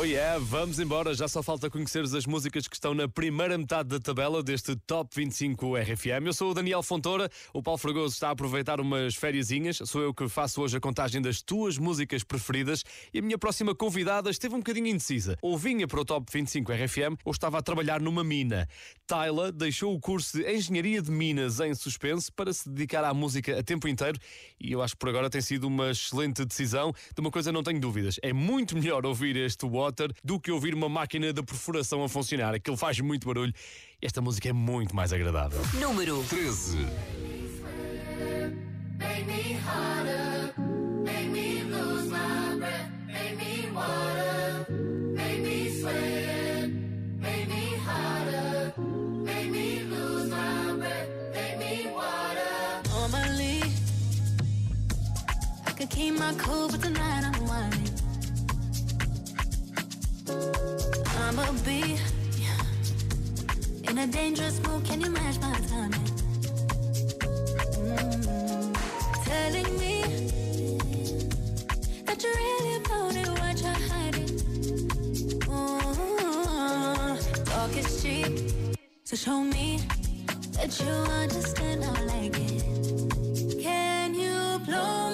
Oh yeah, vamos embora. Já só falta conheceres as músicas que estão na primeira metade da tabela deste Top 25 RFM. Eu sou o Daniel Fontoura, o Paulo Fragoso está a aproveitar umas fériasinhas. Sou eu que faço hoje a contagem das tuas músicas preferidas e a minha próxima convidada esteve um bocadinho indecisa. Ou vinha para o Top 25 RFM ou estava a trabalhar numa mina. Tyla deixou o curso de Engenharia de Minas em suspenso para se dedicar à música a tempo inteiro e eu acho que por agora tem sido uma excelente decisão. De uma coisa não tenho dúvidas, é muito melhor ouvir este Water do que ouvir uma máquina de perfuração a funcionar. Aquilo faz muito barulho. Esta música é muito mais agradável. Número 13. Make me harder, make me lose my breath, make me water, make me sweat, make me harder, make me lose my breath, make me water. Normally, I could keep my cool, but tonight I'm whining. I'ma be in a dangerous mood. Can you match my timing? Mm. Telling me that you really about it, what you're hiding. Ooh, talk is cheap, so show me that you understand I like it. Can you blow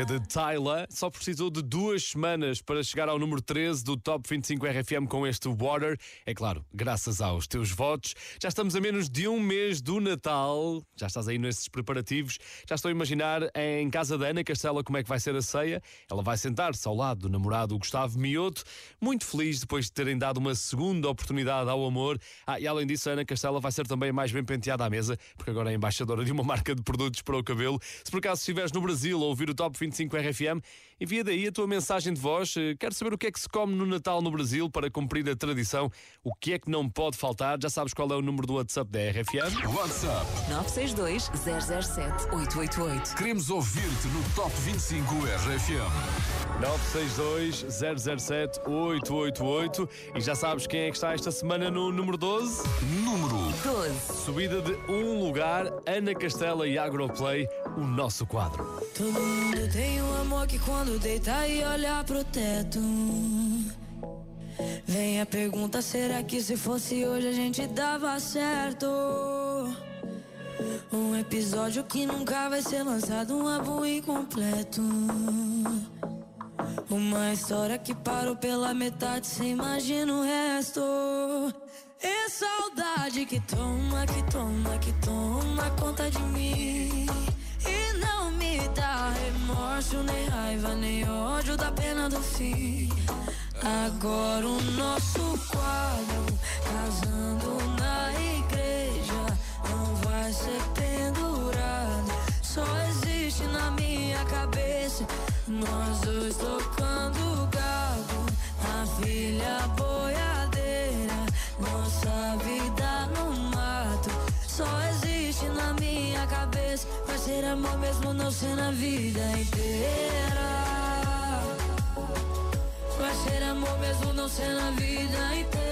música de Tyla. Só precisou de duas semanas para chegar ao número 13 do Top 25 RFM com este Water. É claro, graças aos teus votos. Já estamos a menos de um mês do Natal. Já estás aí nesses preparativos. Já estou a imaginar em casa da Ana Castela como é que vai ser a ceia. Ela vai sentar-se ao lado do namorado Gustavo Mioto, muito feliz depois de terem dado uma segunda oportunidade ao amor. Ah, e além disso, a Ana Castela vai ser também mais bem penteada à mesa, porque agora é embaixadora de uma marca de produtos para o cabelo. Se por acaso estiveres no Brasil a ouvir o Top 25 RFM, envia daí a tua mensagem de voz. Eh, Quero saber o que é que se come no Natal no Brasil para cumprir a tradição. O que é que não pode faltar? Já sabes qual é o número do WhatsApp da RFM? WhatsApp. 962 007 888. Queremos ouvir-te no Top 25 RFM. 962 007 888 e já sabes quem é que está esta semana no número 12? Número 12. Subida de um lugar, Ana Castela e Agroplay, o nosso quadro. Todo mundo tem um amor que quando deita e olha pro teto Vem a pergunta, será que se fosse hoje a gente dava certo? Um episódio que nunca vai ser lançado, um álbum incompleto. Uma história que parou pela metade, cê imagina o resto. É saudade que toma, que toma, que toma conta de mim. Não me dá remorso, nem raiva, nem ódio da pena do fim. Agora o nosso quadro, casando na igreja, não vai ser pendurado. Só existe na minha cabeça, nós dois tocando gado, a filha boiadeira, na minha cabeça, vai ser amor mesmo não ser na vida inteira. Vai ser amor mesmo não ser na vida inteira.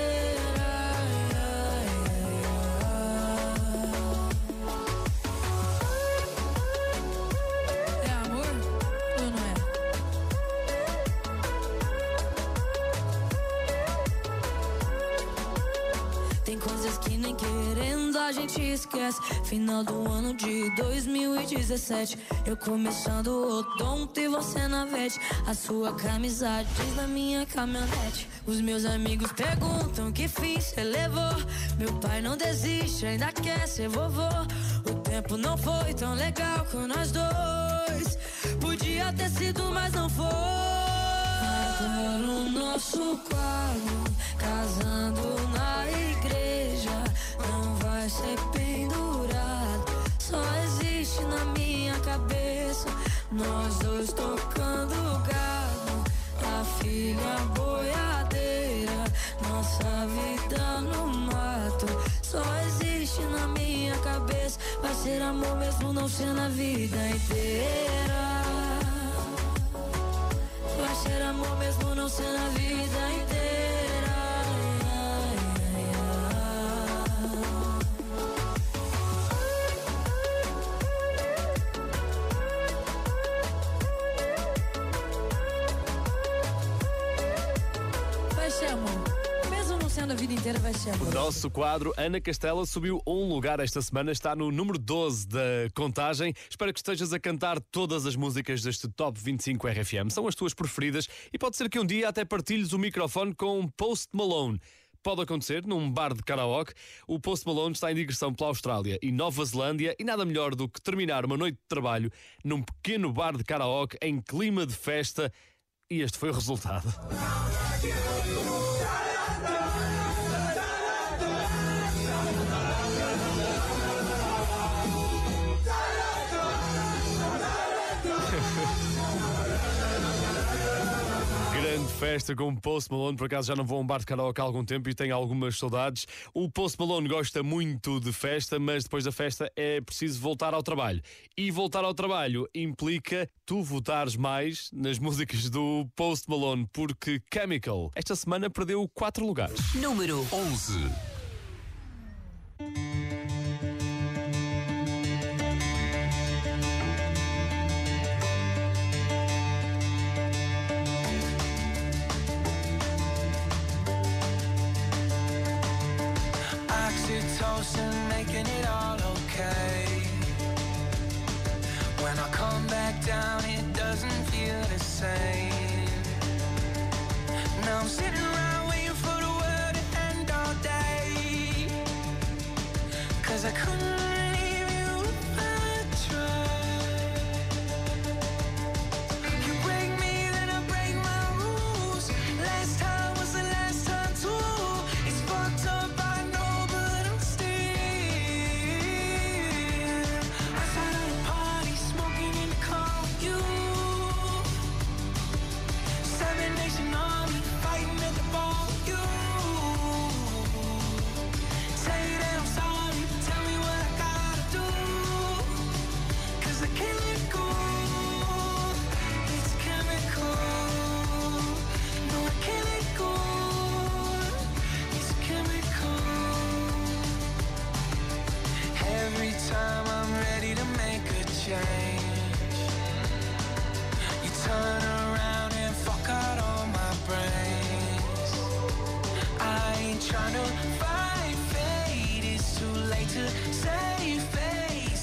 Esquece. Final do ano de 2017. Eu começando o odonto e você na vete. A sua camisa diz na minha caminhonete. Os meus amigos perguntam que fim cê levou. Meu pai não desiste, ainda quer ser vovô. O tempo não foi tão legal com nós dois. Podia ter sido, mas não foi. Agora o nosso quadro, nós dois tocando gado, a filha boiadeira, nossa vida no mato. Só existe na minha cabeça, vai ser amor mesmo não ser na vida inteira. Vai ser amor mesmo não ser na vida inteira. Amor. Nosso quadro Ana Castela subiu um lugar esta semana, está no número 12 da contagem. Espero que estejas a cantar todas as músicas deste Top 25 RFM. São as tuas preferidas e pode ser que um dia até partilhes o microfone com Post Malone. Pode acontecer num bar de karaoke. O Post Malone está em digressão pela Austrália e Nova Zelândia e nada melhor do que terminar uma noite de trabalho num pequeno bar de karaoke em clima de festa. E este foi o resultado. Festa com o Post Malone. Por acaso já não vou a um bar de karaoke há algum tempo e tenho algumas saudades. O Post Malone gosta muito de festa, mas depois da festa é preciso voltar ao trabalho. E voltar ao trabalho implica tu votares mais nas músicas do Post Malone, porque Chemical esta semana perdeu 4 lugares. Número 11. Down, it doesn't feel the same. Now I'm sitting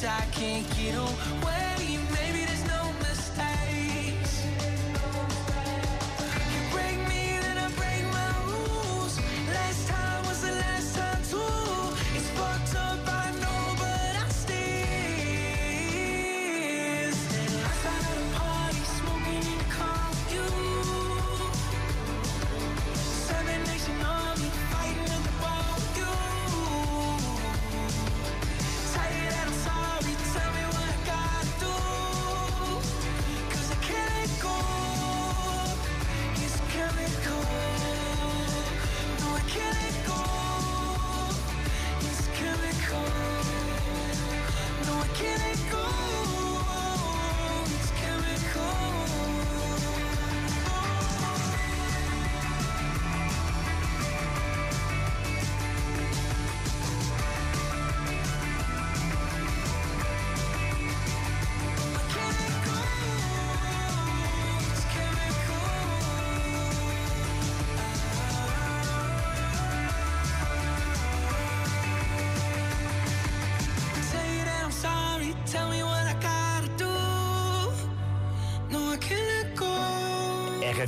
I can't get away.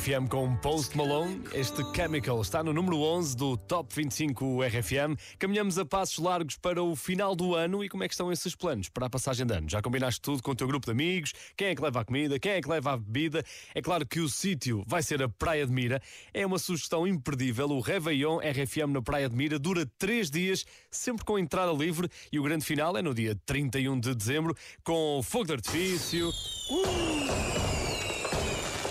RFM com Post Malone, este Chemical está no número 11 do Top 25 RFM. Caminhamos a passos largos para o final do ano e como é que estão esses planos para a passagem de ano? Já combinaste tudo com o teu grupo de amigos? Quem é que leva a comida? Quem é que leva a bebida? É claro que o sítio vai ser a Praia de Mira. É uma sugestão imperdível. O Réveillon RFM na Praia de Mira dura 3 dias, sempre com entrada livre e o grande final é no dia 31 de dezembro com fogo de artifício.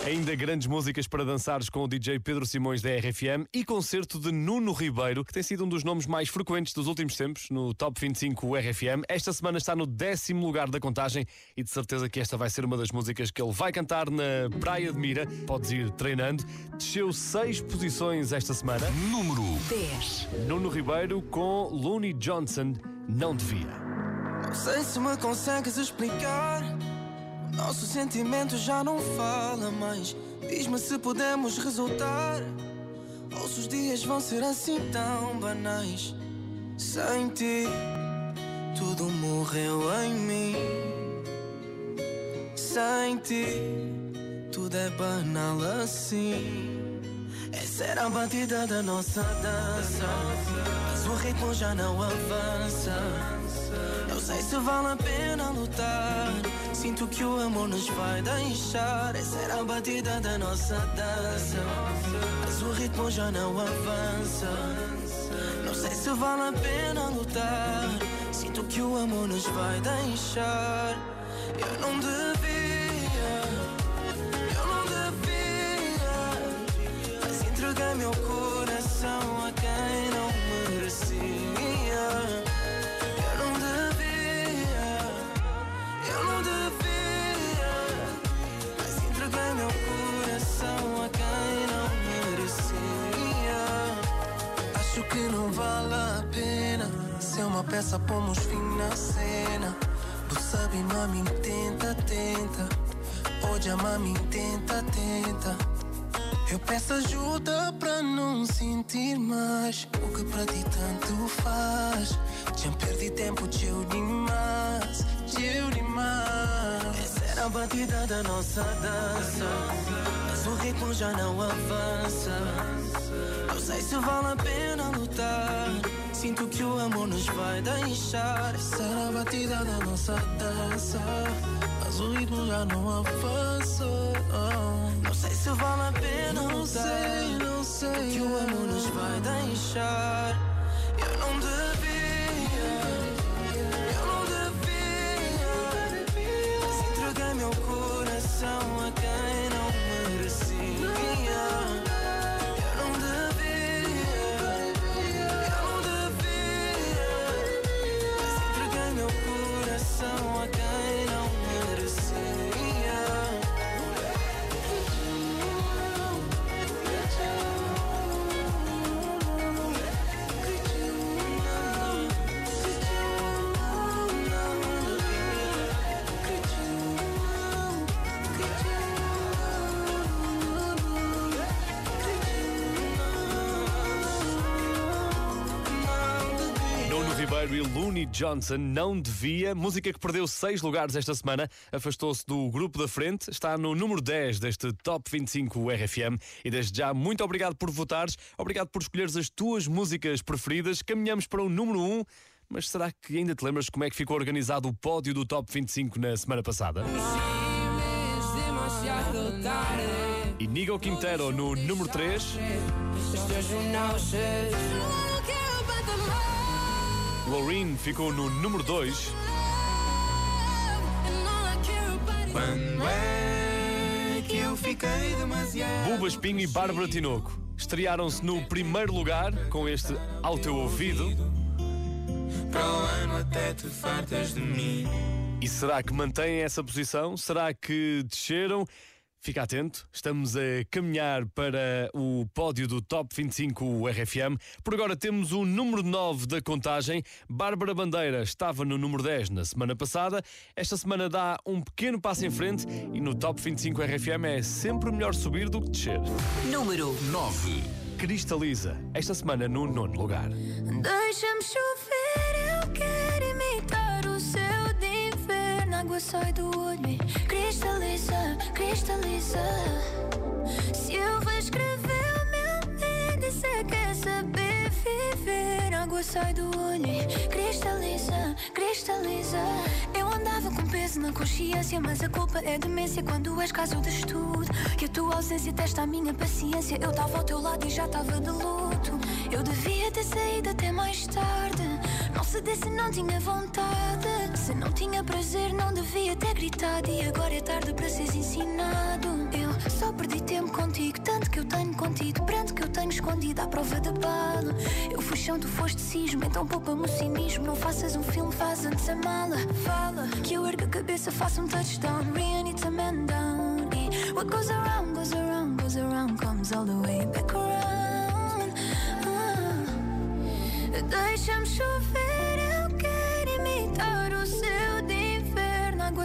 Ainda grandes músicas para dançares com o DJ Pedro Simões da RFM e concerto de Nuno Ribeiro, que tem sido um dos nomes mais frequentes dos últimos tempos no Top 25 RFM. Esta semana está no décimo lugar da contagem e de certeza que esta vai ser uma das músicas que ele vai cantar na Praia de Mira. Podes ir treinando. Desceu seis posições esta semana. Número 10. Nuno Ribeiro com Looney Johnson, Não Devia. Não sei se me consegues explicar. Nosso sentimento já não fala mais. Diz-me se podemos resultar. Ou se os dias vão ser assim tão banais. Sem ti, tudo morreu em mim. Sem ti, tudo é banal assim. Essa era a batida da nossa dança. Mas o ritmo já não avança. Não sei se vale a pena lutar. Sinto que o amor nos vai deixar. Essa era a batida da nossa dança. Mas o ritmo já não avança. Não sei se vale a pena lutar. Sinto que o amor nos vai deixar. Eu não devia. Mas entreguei meu coração a quem não merecia. Eu não devia, eu não devia. Mas entreguei meu coração a quem não merecia. Acho que não vale a pena. Ser uma peça, pomos fim na cena. Tu sabe, mami, tenta, tenta. Hoje a mami, tenta, tenta. Eu peço ajuda pra não sentir mais o que pra ti tanto faz. Já perdi tempo, teu demais, teu demais. Essa era a batida da nossa dança, mas o ritmo já não avança. Não sei se vale a pena lutar. Sinto que o amor nos vai deixar. Essa era a batida da nossa dança, mas o ritmo já não avança. Não sei se vale a pena não lutar. Sei, não sei. Que o amor nos vai deixar. Eu não devia. Eu não devia. Mas meu coração a quem não merecia. Eu não Looney Johnson não devia. Música que perdeu seis lugares esta semana, afastou-se do grupo da frente, está no número 10 deste Top 25 RFM. E desde já, muito obrigado por votares, obrigado por escolheres as tuas músicas preferidas. Caminhamos para o número 1. Mas será que ainda te lembras como é que ficou organizado o pódio do Top 25 na semana passada? E Quintero no número 3. Loreen ficou no número 2. Quando é que eu fiquei demasiado? Buba Espinho e Bárbara Tinoco estrearam-se no primeiro lugar com este Ao Teu Ouvido. Para o ano até te fartas de mim. E será que mantêm essa posição? Será que desceram? Fica atento, estamos a caminhar para o pódio do Top 25 RFM. Por agora temos o número 9 da contagem. Bárbara Bandeira estava no número 10 na semana passada. Esta semana dá um pequeno passo em frente e no Top 25 RFM é sempre melhor subir do que descer. Número 9. Cristaliza, esta semana no nono lugar. Deixa-me chover, inverno. A água sai do olho e cristaliza, cristaliza. Se eu reescrever o meu índice, quer saber viver. Água sai do olho cristaliza, cristaliza. Eu andava com peso na consciência, mas a culpa é demência quando és caso de estudo. E a tua ausência testa a minha paciência. Eu estava ao teu lado e já estava de luto. Eu devia ter saído até mais tarde. Cedesse, não tinha vontade. Se não tinha prazer, não devia ter gritado. E agora é tarde para seres ensinado. Eu só perdi tempo contigo, tanto que eu tenho contido. Pranto que eu tenho escondido à prova de bala. Eu fui chão, tu foste cismo, então poupa-me o cinismo. Não faças um filme, faz antes a mala. Fala que eu ergo a cabeça, faço um touchdown. Rian, it's a man down. E what goes around, goes around, goes around, comes all the way back around. Ah. Deixa-me chover,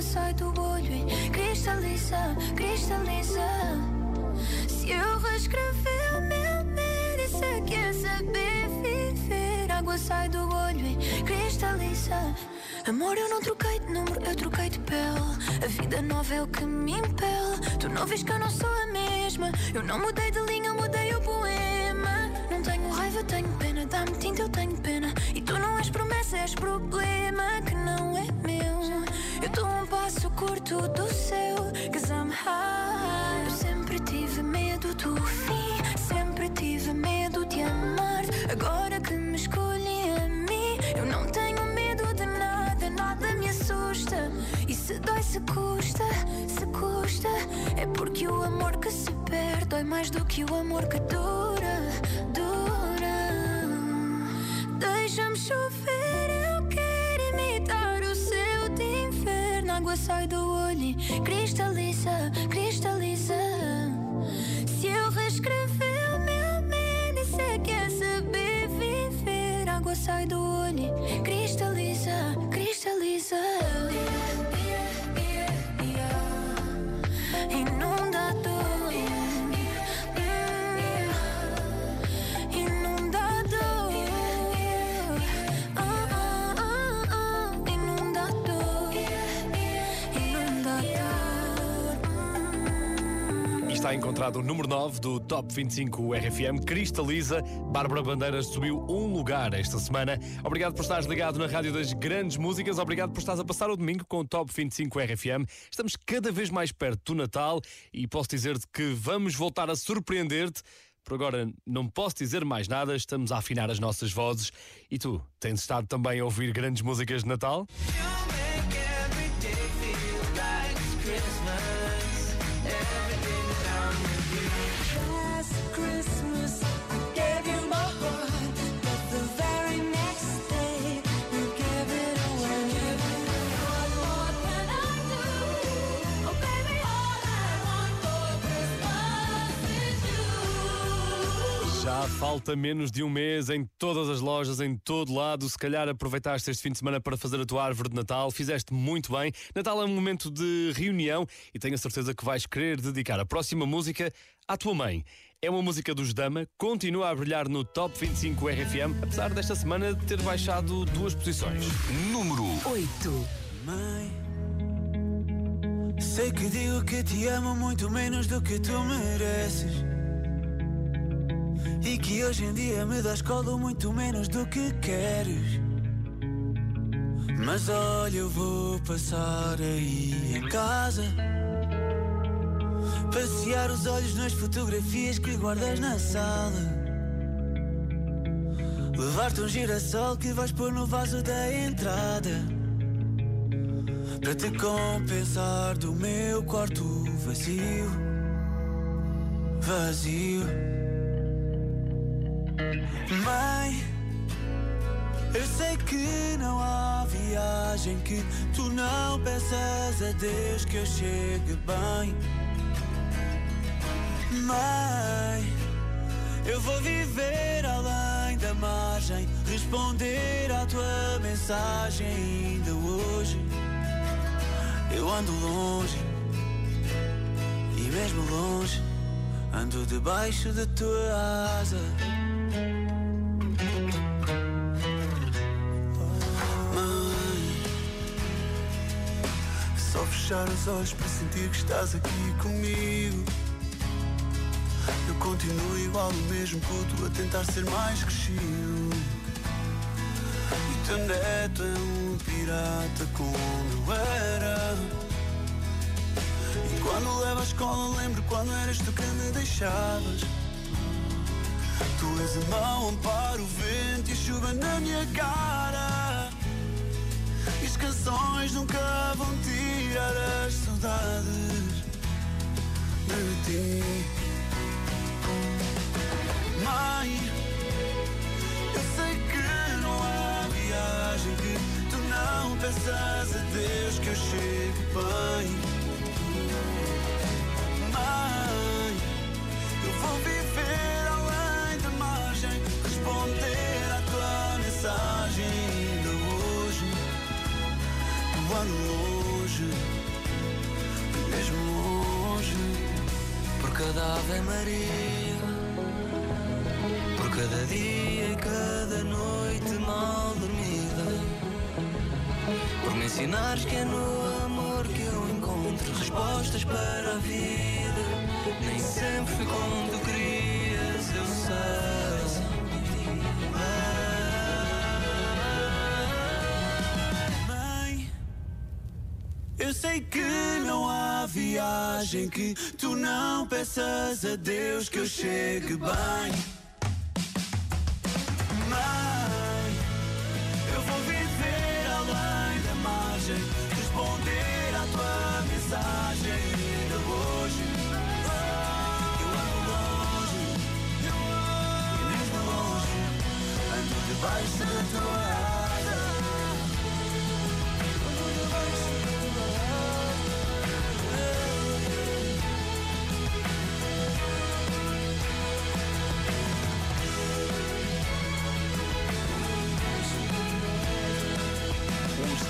A água sai do olho e cristaliza, cristaliza. Se eu reescrever o meu índice, quer saber viver. A água sai do olho e cristaliza. Amor, eu não troquei de número, eu troquei de pele. A vida nova é o que me impele. Tu não vês que eu não sou a mesma. Eu não mudei de linha, mudei o poema. Não tenho raiva, tenho pena. Dá-me tinta, eu tenho pena. E tu não és promessa, és problema que não é meu. Eu estou um passo curto do céu, cause I'm high. Eu sempre tive medo do fim, sempre tive medo de amar. Agora que me escolhi a mim, eu não tenho medo de nada, nada me assusta. E se dói, se custa, se custa, é porque o amor que se perde dói mais do que o amor que dura. Inverno. A água sai do olho cristaliza, cristaliza. Encontrado o número 9 do Top 25 RFM. Cristaliza. Bárbara Bandeiras subiu um lugar esta semana. Obrigado por estares ligado na Rádio das Grandes Músicas. Obrigado por estares a passar o domingo com o Top 25 RFM. Estamos cada vez mais perto do Natal e posso dizer-te que vamos voltar a surpreender-te. Por agora não posso dizer mais nada, estamos a afinar as nossas vozes. E tu, tens estado também a ouvir grandes músicas de Natal? Já falta menos de um mês em todas as lojas, em todo lado. Se calhar aproveitaste este fim de semana para fazer a tua árvore de Natal, fizeste muito bem. Natal é um momento de reunião e tenho a certeza que vais querer dedicar a próxima música à tua mãe. É uma música dos Dama, continua a brilhar no Top 25 RFM, apesar desta semana ter baixado duas posições. Número 8. Mãe, sei que digo que te amo muito menos do que tu mereces. E que hoje em dia me das colo muito menos do que queres. Mas olha, eu vou passar aí em casa. Passear os olhos nas fotografias que guardas na sala. Levar-te um girassol que vais pôr no vaso da entrada. Para te compensar do meu quarto vazio. Vazio. Mãe, eu sei que não há viagem que tu não peças a Deus que eu chegue bem. Mãe, eu vou viver além da margem, responder à tua mensagem ainda hoje. Eu ando longe, e mesmo longe, ando debaixo da tua asa. Fechar os olhos para sentir que estás aqui comigo. Eu continuo igual, o mesmo puto, a tentar ser mais crescido. E teu neto é um pirata como eu era. E quando levo à escola, lembro quando eras tu que me deixavas. Tu és a mão, amparo o vento e a chuva na minha cara. E as canções nunca vão tirar as saudades de ti. Mãe, eu sei que não há viagem que tu não peças a Deus que eu chegue bem. Mãe, eu vou viver além da margem, responder à tua mensagem ainda hoje. Ando longe, mesmo longe, por cada Ave Maria. Por cada dia e cada noite mal dormida Por me ensinares que é no amor que eu encontro Respostas para a vida Nem sempre fui como tu querias, eu sei sei que não há viagem que tu não peças a Deus que eu chegue bem. Mãe, eu vou viver além da margem, responder à tua mensagem ainda hoje. Eu longe, e mesmo longe, tua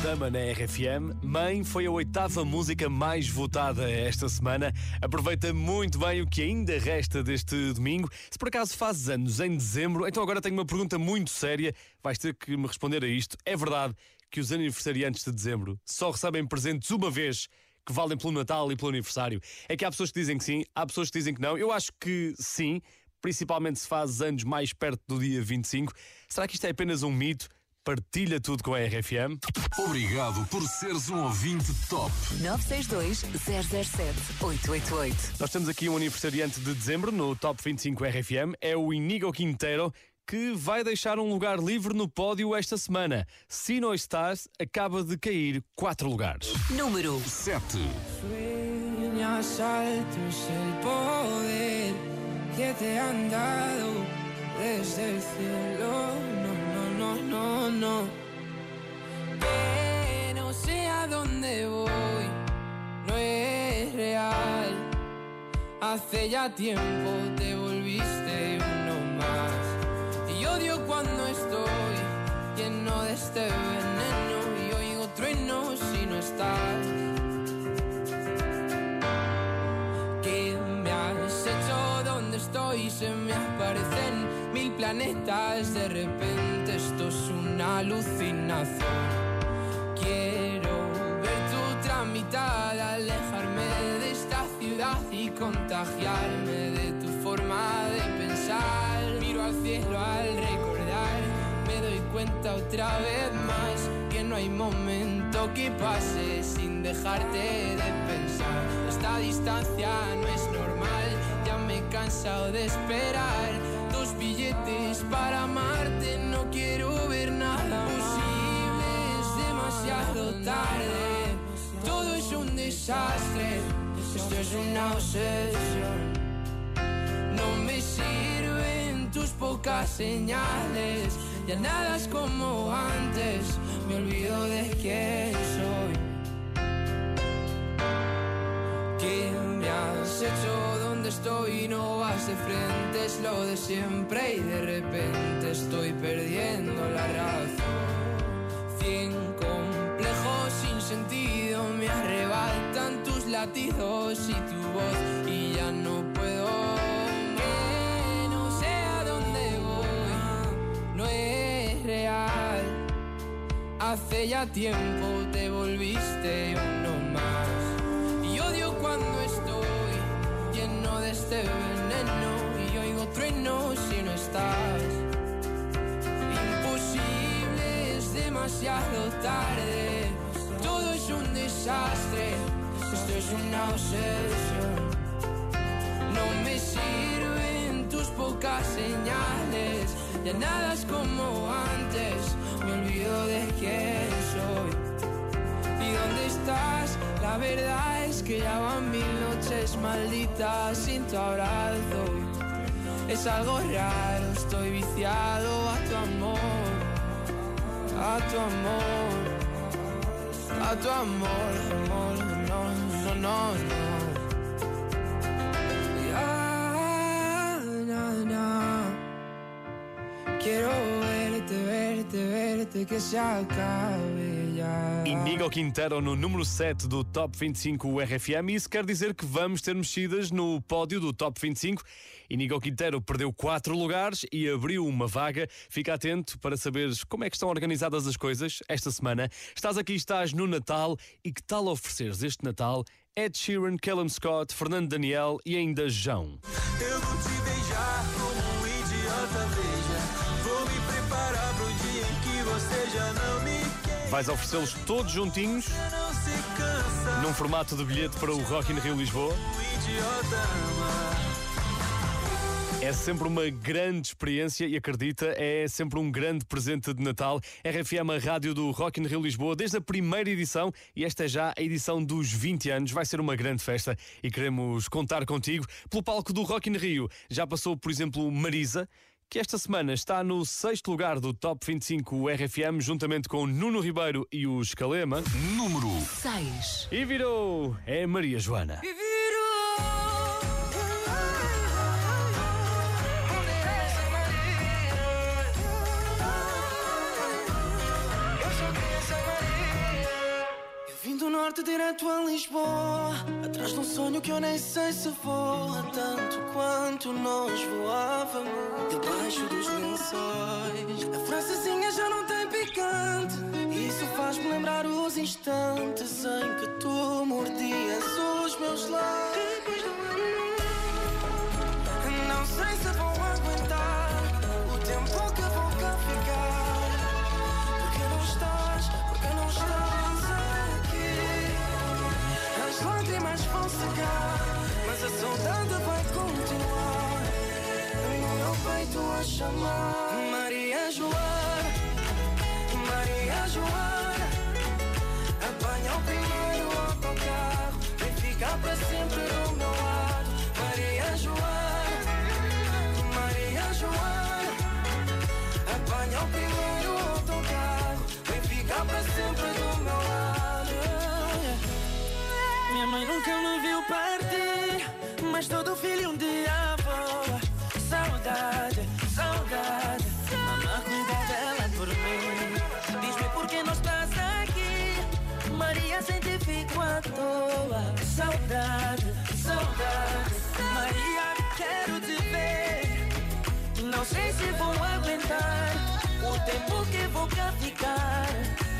Dama na RFM. Mãe foi a oitava música mais votada esta semana. Aproveita muito bem o que ainda resta deste domingo. Se por acaso fazes anos em dezembro, então agora tenho uma pergunta muito séria. Vais ter que me responder a isto. É verdade que os aniversariantes de dezembro só recebem presentes uma vez que valem pelo Natal e pelo aniversário? É que há pessoas que dizem que sim, há pessoas que dizem que não. Eu acho que sim, principalmente se fazes anos mais perto do dia 25. Será que isto é apenas um mito? Partilha tudo com a RFM. Obrigado por seres um ouvinte top. 962 007 888. Nós temos aqui um aniversariante de dezembro no Top 25 RFM, é o Inigo Quintero, que vai deixar um lugar livre no pódio esta semana. Sino Stars acaba de cair quatro lugares. Número 7. Sueñas altos el poder que te han dado desde el cielo. No, no, no. Que no sé a dónde voy, no es real. Hace ya tiempo te volviste uno más. cuando estoy lleno de este veneno y oigo truenos si no estás. ¿Qué me has hecho? ¿Dónde estoy? Se me aparecen mil planetas. De repente es una alucinación. Quiero ver tu tramitada, alejarme de esta ciudad y contagiarme de tu forma de pensar. Miro al cielo al recordar, me doy cuenta otra vez más que no hay momento que pase sin dejarte de pensar. Esta distancia no es normal, ya me he cansado de esperar. Para amarte, no quiero ver nada posible, es demasiado tarde. Todo es un desastre, esto es una obsesión. No me sirven tus pocas señales, ya nada es como antes, me olvido de quién soy. ¿Qué me has hecho? ¿Dónde estoy? No vas de frente, es lo de siempre y de repente estoy perdiendo la razón. Cien complejos sin sentido me arrebatan tus latidos y tu voz y ya no puedo. Que no sé a dónde voy, no es real. Hace ya tiempo te volviste más. Este veneno y oigo truenos si no estás. Imposible, es demasiado tarde. Todo es un desastre. Esto es una obsesión. No me sirven tus pocas señales. Ya nada es como antes. Me olvido de quién soy. ¿Y dónde estás? La verdad que ya mil noches malditas sin tu abrazo. Es algo raro, estoy viciado a tu amor, a tu amor, a tu amor, amor, no, no, no, no. Ya, na, na. Quiero verte, verte, verte, que se acabe ya. Inigo Quintero no número 7 do Top 25 RFM e isso quer dizer que vamos ter mexidas no pódio do Top 25. Inigo Quintero perdeu 4 lugares e abriu uma vaga. Fica atento para saberes como é que estão organizadas as coisas esta semana. Estás aqui, estás no Natal e que tal ofereceres este Natal Ed Sheeran, Callum Scott, Fernando Daniel e ainda João. Eu vou te beijar como um idiota, veja. Vou me preparar pro dia em que você já não. Vais oferecê-los todos juntinhos num formato de bilhete para o Rock in Rio Lisboa. É sempre uma grande experiência e acredita, é sempre um grande presente de Natal. RFM, a rádio do Rock in Rio Lisboa, desde a primeira edição e esta é já a edição dos 20 anos. Vai ser uma grande festa e queremos contar contigo. Pelo palco do Rock in Rio já passou, por exemplo, Marisa, que esta semana está no sexto lugar do Top 25 RFM, juntamente com Nuno Ribeiro e o Escalema. Número 6. E virou! É Maria Joana. Eu vim do norte direto a Lisboa Atrás de um sonho que eu nem sei se voa Tanto quanto nós voávamos. Debaixo dos lençóis A francesinha já não tem picante. Isso faz-me lembrar os instantes Em que tu mordias os meus lábios. Não sei se vou aguentar O tempo que lágrimas vão secar Mas a saudade vai continuar. No meu peito a chamar Maria Joana Maria Joana Apanha o primeiro autocarro Vem ficar para sempre do meu lado. Maria Joana Maria Joana Apanha o primeiro Minha mãe nunca me viu partir, mas todo filho um dia voa. Saudade, saudade, mamãe cuida dela por mim. Diz-me por que não estás aqui, Maria sente fico à toa. Saudade, saudade, Maria quero te ver. Não sei se vou aguentar o tempo que vou cá ficar.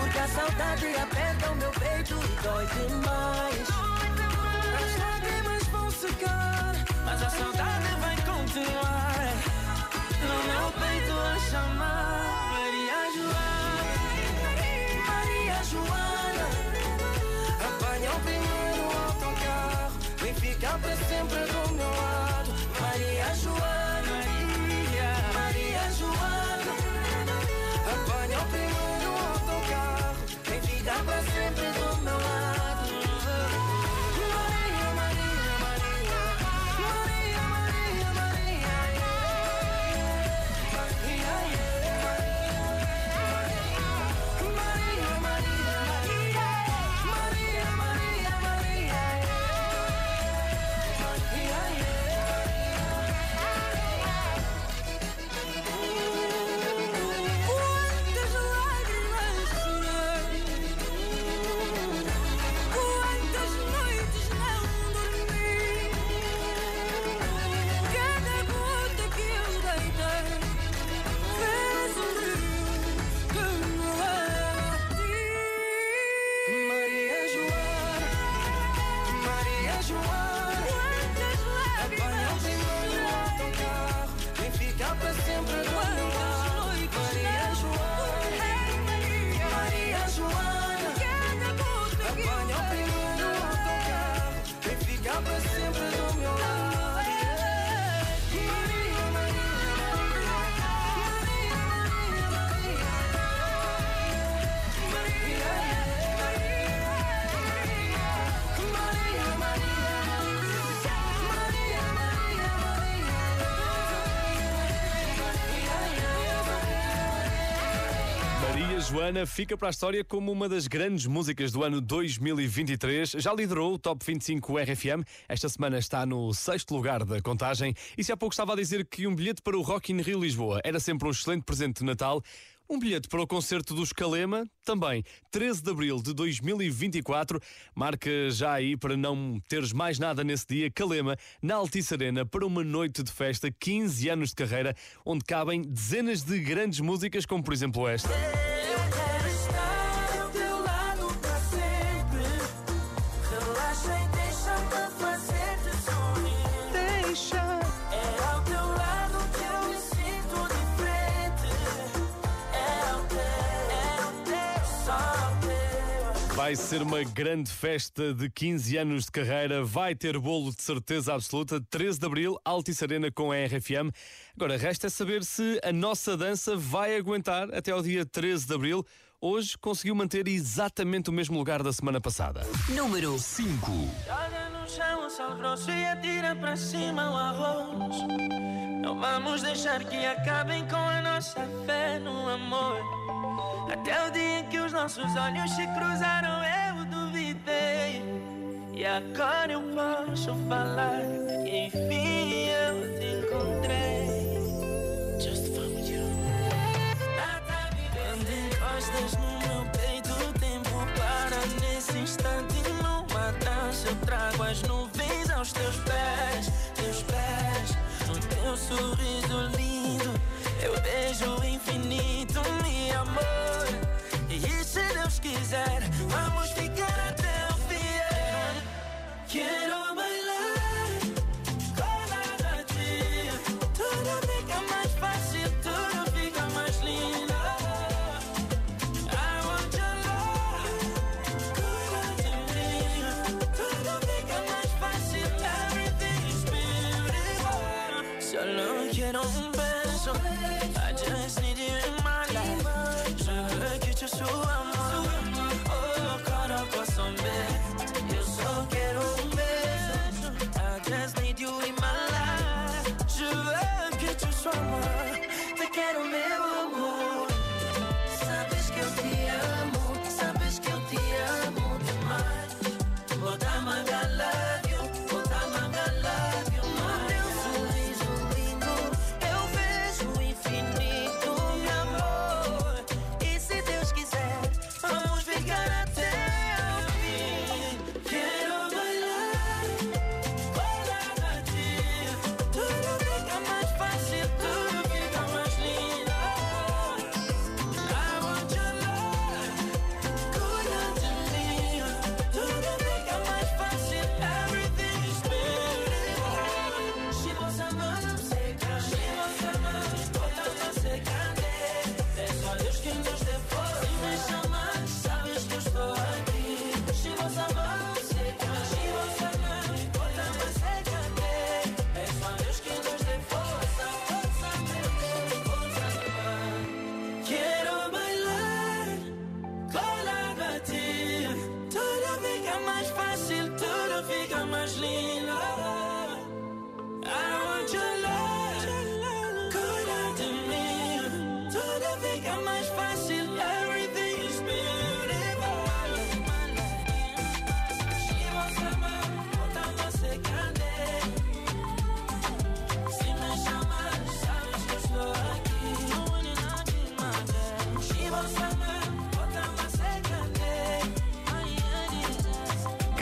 Porque a saudade aperta o meu peito e dói demais. As lágrimas vão secar, mas a saudade vai Joana fica para a história como uma das grandes músicas do ano 2023. Já liderou o Top 25 RFM. Esta semana está no sexto lugar da contagem. E se há pouco estava a dizer que um bilhete para o Rock in Rio Lisboa era sempre um excelente presente de Natal, um bilhete para o concerto dos Calema, também 13 de abril de 2024. Marca já aí para não teres mais nada nesse dia. Calema, na Altice Arena, para uma noite de festa, 15 anos de carreira, onde cabem dezenas de grandes músicas, como por exemplo esta. Vai ser uma grande festa de 15 anos de carreira, vai ter bolo de certeza absoluta, 13 de Abril, Altice Arena com a RFM. Agora, resta saber se a nossa dança vai aguentar até ao dia 13 de Abril. Hoje conseguiu manter exatamente o mesmo lugar da semana passada. Número 5, Joga no chão o sal grosso e atira para cima o arroz. Não vamos deixar que acabem com a nossa fé no amor. Até o dia em que os nossos olhos se cruzaram, eu duvidei. E agora eu posso falar que enfim eu te encontrei. No meu peito, tempo para nesse instante. Numa dança, eu trago as nuvens aos teus pés, teus pés. No teu sorriso lindo, eu vejo o infinito, meu amor. E se Deus quiser, vamos ficar até o fim. Quero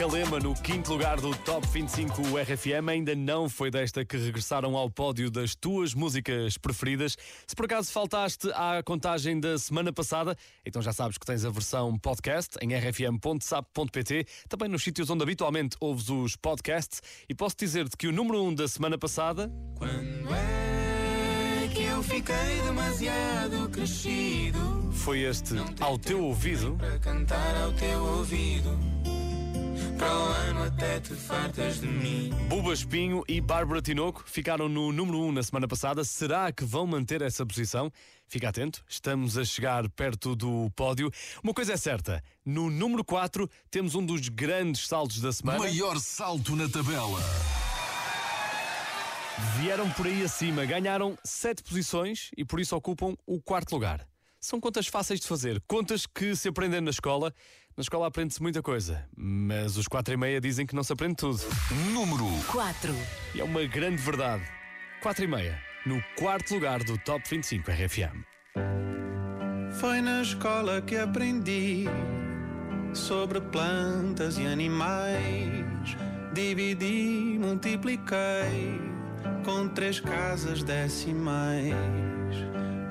Calema no quinto lugar do Top 25 RFM. Ainda não foi desta que regressaram ao pódio das tuas músicas preferidas. Se por acaso faltaste à contagem da semana passada, então já sabes que tens a versão podcast em rfm.sap.pt, também nos sítios onde habitualmente ouves os podcasts. E posso dizer-te que o número 1 um da semana passada Quando é que eu fiquei demasiado crescido foi este Ao Teu Ouvido. para cantar ao teu ouvido? Para o ano até te fartas de mim. Buba Espinho e Bárbara Tinoco ficaram no número 1 um na semana passada. Será que vão manter essa posição? Fica atento, estamos a chegar perto do pódio. Uma coisa é certa: no número 4 temos um dos grandes saltos da semana. Maior salto na tabela. Vieram por aí acima, ganharam 7 posições e por isso ocupam o quarto lugar. São contas fáceis de fazer, contas que se aprendem na escola. Na escola aprende-se muita coisa, mas os 4 e meia dizem que não se aprende tudo. Número 4. E é uma grande verdade. 4 e meia, no quarto lugar do Top 25 RFM. Foi na escola que aprendi sobre plantas e animais. Dividi, multipliquei com três casas decimais.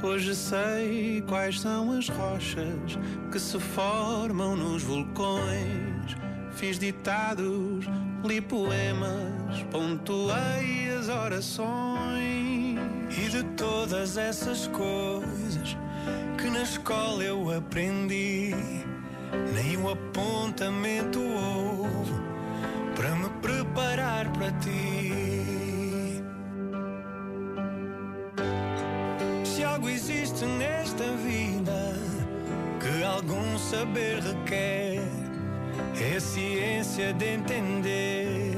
Hoje sei quais são as rochas que se formam nos vulcões. Fiz ditados, li poemas, pontuei as orações. E de todas essas coisas que na escola eu aprendi, nem um apontamento houve para me preparar para ti. Existe nesta vida que algum saber requer, é a ciência de entender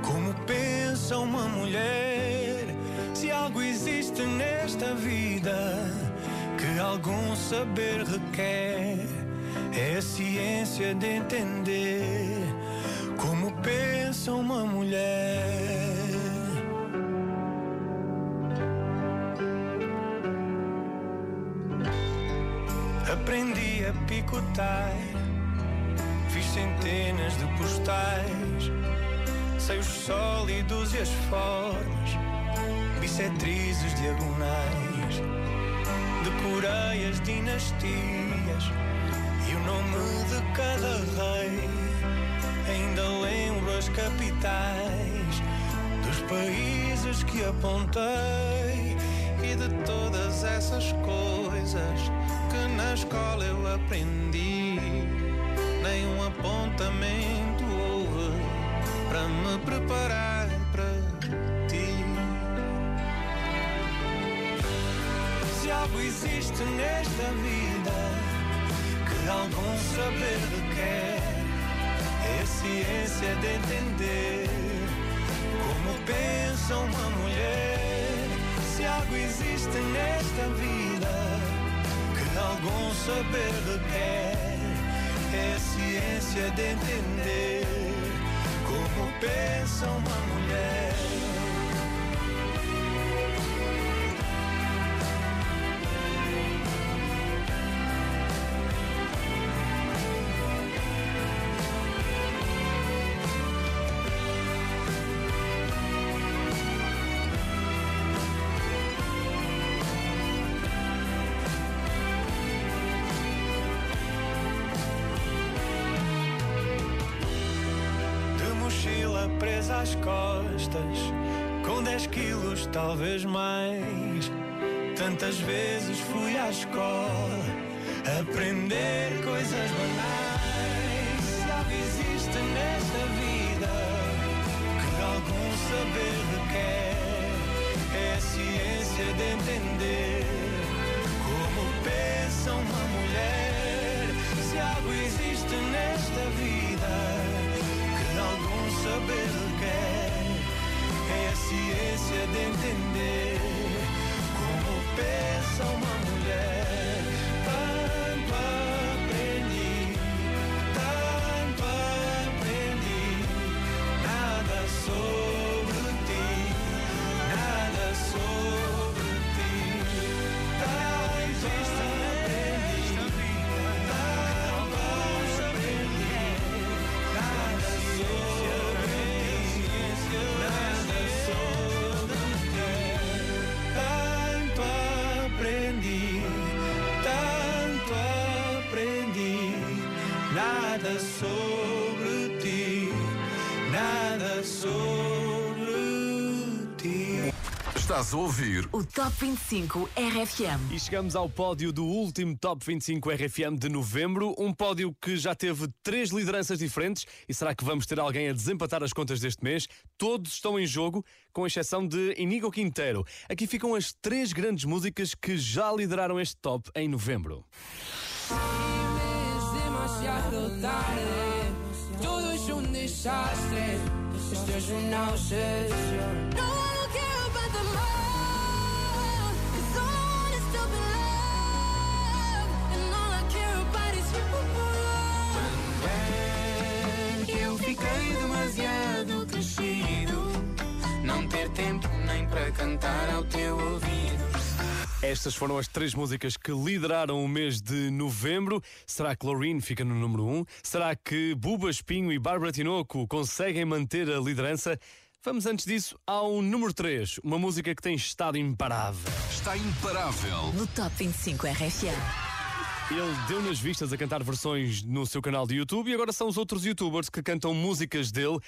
como pensa uma mulher. Se algo existe nesta vida que algum saber requer, é a ciência de entender como pensa uma mulher. Aprendi a picotar, fiz centenas de postais, sei os sólidos e as formas, bissetrizes diagonais, decorei as dinastias. E o nome de cada rei. Ainda lembro as capitais. Dos países que apontei. E de todas essas coisas na escola eu aprendi. Nenhum apontamento houve para me preparar para ti. Se algo existe nesta vida que algum saber requer, é ciência de entender como pensa uma mulher. Se algo existe nesta vida algum saber requer, é a ciência de entender como pensa uma mulher. Às costas, com 10 quilos, talvez mais. Tantas vezes fui à escola aprender coisas banais. Se algo existe nesta vida que algum saber requer, é a ciência de entender como pensa uma mulher. Se algo existe nesta vida que algum saber requer, ciência de entender como pensa uma mulher. Sobre ti, nada sobre ti. Estás a ouvir O Top 25 RFM. E chegamos ao pódio do último Top 25 RFM de novembro, um pódio que já teve três lideranças diferentes. E será que vamos ter alguém a desempatar as contas deste mês? Todos estão em jogo, com exceção de Inigo Quintero. Aqui ficam as três grandes músicas que já lideraram este top em novembro. Tarde, todo es un desastre. Esto es una obsesión. Estas foram as três músicas que lideraram o mês de novembro. Será que Loreen fica no número 1? Um? Será que Buba Espinho e Bárbara Tinoco conseguem manter a liderança? Vamos antes disso ao número 3, uma música que tem estado imparável. Está imparável. No Top 25 RFM. Ele deu nas vistas a cantar versões no seu canal de YouTube e agora são os outros youtubers que cantam músicas dele.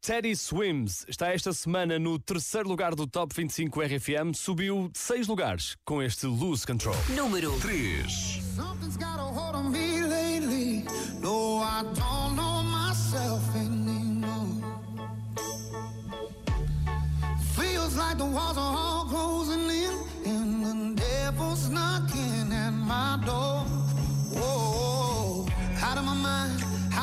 Teddy Swims está esta semana no terceiro lugar do Top 25 RFM, subiu seis lugares com este Lose Control. Número 3. Something's got a hold on me lately. No, I don't know myself anymore. Feels like the walls are all closing in, and the devil's knocking at my door.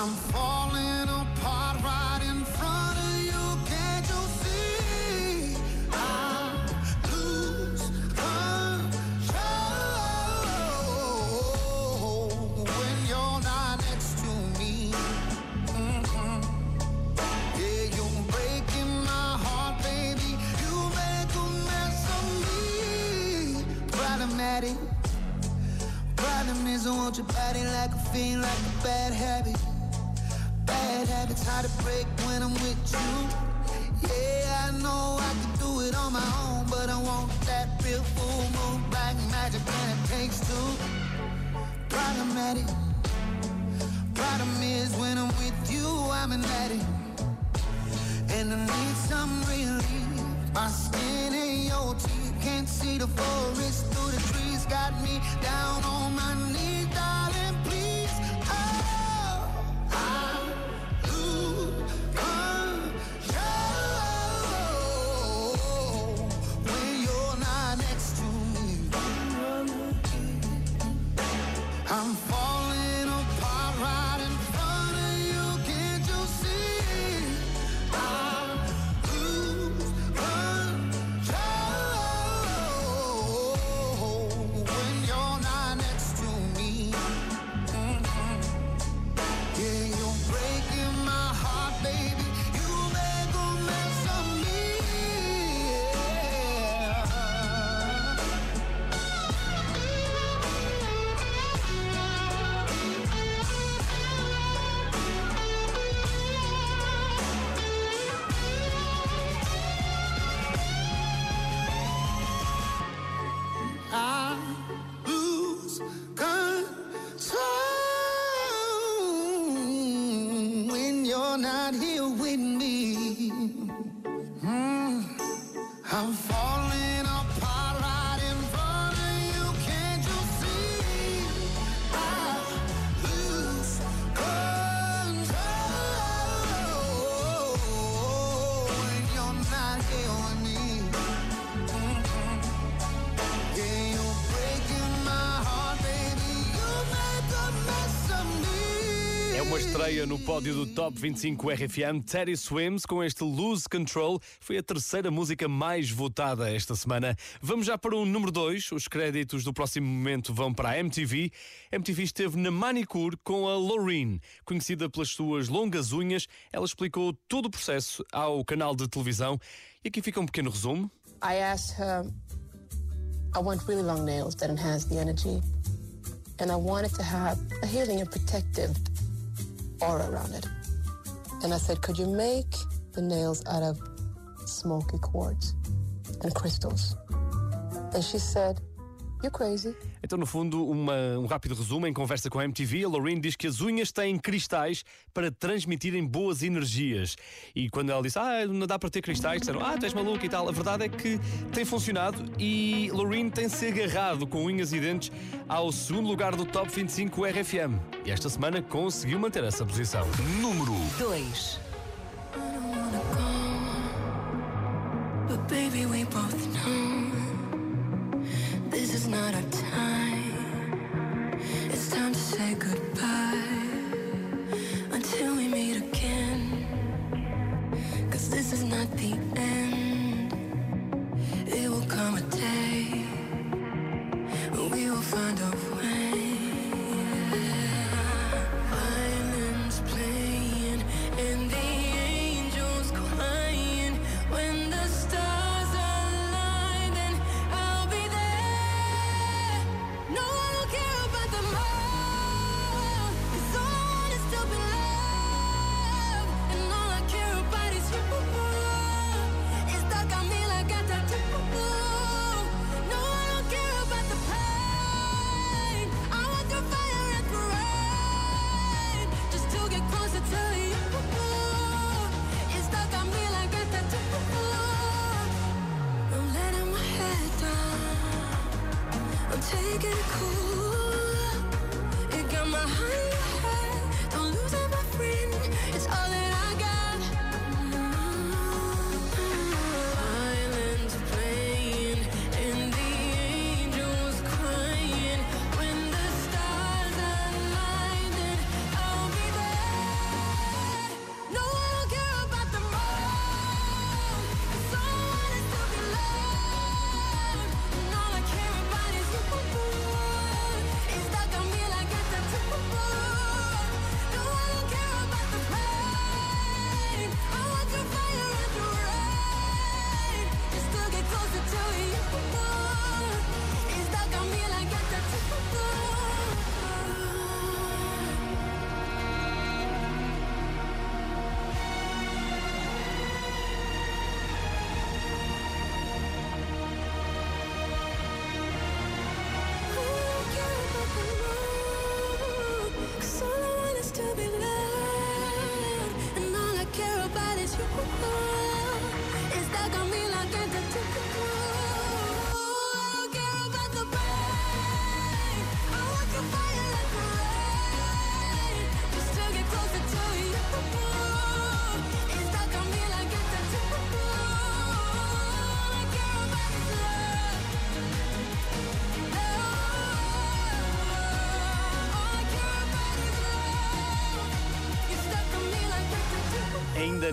I'm falling pódio do Top 25 RFM, Teddy Swims com este Lose Control. Foi a terceira música mais votada esta semana. Vamos já para o número 2. Os créditos do próximo momento vão para a MTV. A MTV esteve na manicure com a Loreen. Conhecida pelas suas longas unhas, ela explicou todo o processo ao canal de televisão. E aqui fica um pequeno resumo. I asked her, I want really long nails that enhance the energy. And I wanted to have a healing and protective aura around it. And I said, could you make the nails out of smoky quartz and crystals? And she said, you're crazy. Então, no fundo, uma- um rápido resumo em conversa com a MTV. A Lorraine diz que as unhas têm cristais para transmitirem boas energias. E quando ela disse, ah, não dá para ter cristais, disseram, ah, tu és maluco e tal. A verdade é que tem funcionado e Lorraine tem-se agarrado com unhas e dentes ao segundo lugar do Top 25 RFM. E esta semana conseguiu manter essa posição. Número 2. But baby, we both not our time. It's time to say goodbye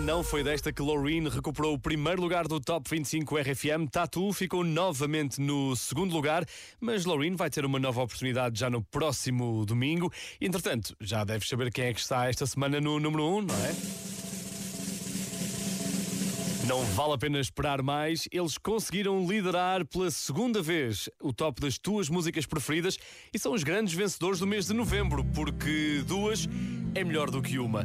não foi desta que Loreen recuperou o primeiro lugar do Top 25 RFM. Tatu ficou novamente no segundo lugar, mas Loreen vai ter uma nova oportunidade já no próximo domingo. Entretanto, já deves saber quem é que está esta semana no número 1, não é? Não vale a pena esperar mais. Eles conseguiram liderar pela segunda vez o top das tuas músicas preferidas e são os grandes vencedores do mês de novembro, porque duas é melhor do que uma.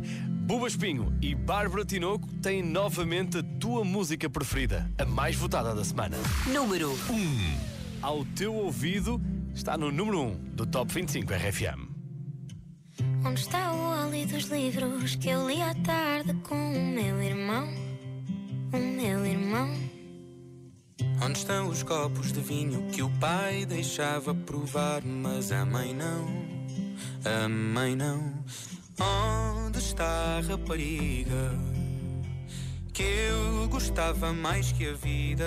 Buba Espinho e Bárbara Tinoco têm novamente a tua música preferida, a mais votada da semana. Número 1. Ao teu ouvido está no número 1 do Top 25 RFM. Onde está o óleo dos livros que eu li à tarde com o meu irmão? O meu irmão. Onde estão os copos de vinho que o pai deixava provar, mas a mãe não, a mãe não. Onde está a rapariga que eu gostava mais que a vida?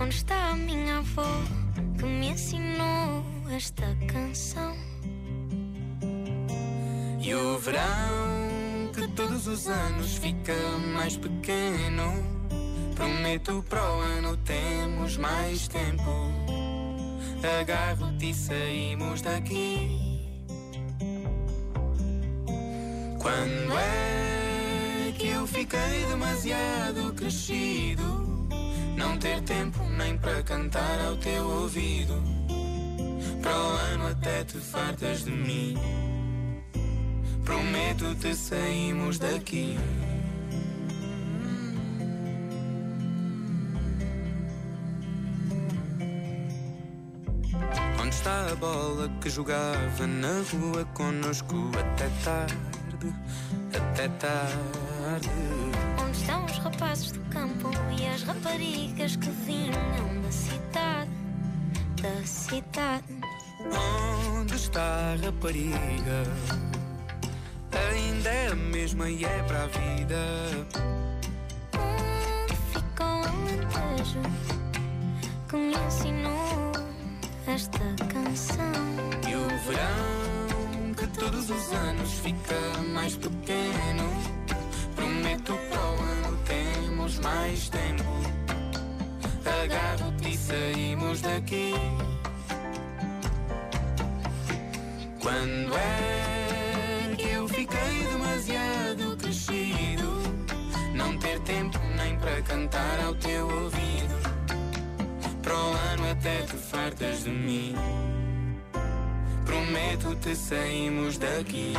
Onde está a minha avó que me ensinou esta canção? E o verão que todos os anos fica mais pequeno. Prometo para o ano temos mais tempo. Agarro-te e saímos daqui. Quando é que eu fiquei demasiado crescido? Não ter tempo nem para cantar ao teu ouvido. Para o ano até te fartas de mim. Prometo-te saímos daqui. Onde está a bola que jogava na rua conosco até tarde? Até tarde. Onde estão os rapazes do campo e as raparigas que vinham da cidade? Da cidade. Onde está a rapariga? Ainda é a mesma e é para a vida. Onde fica o alentejo que me ensinou esta canção? E o verão todos os anos fica mais pequeno. Prometo para o ano temos mais tempo. Agarro-te e saímos daqui. Quando é que eu fiquei demasiado crescido? Não ter tempo nem para cantar ao teu ouvido. Para o ano até te fartas de mim. Prometo-te saímos daqui.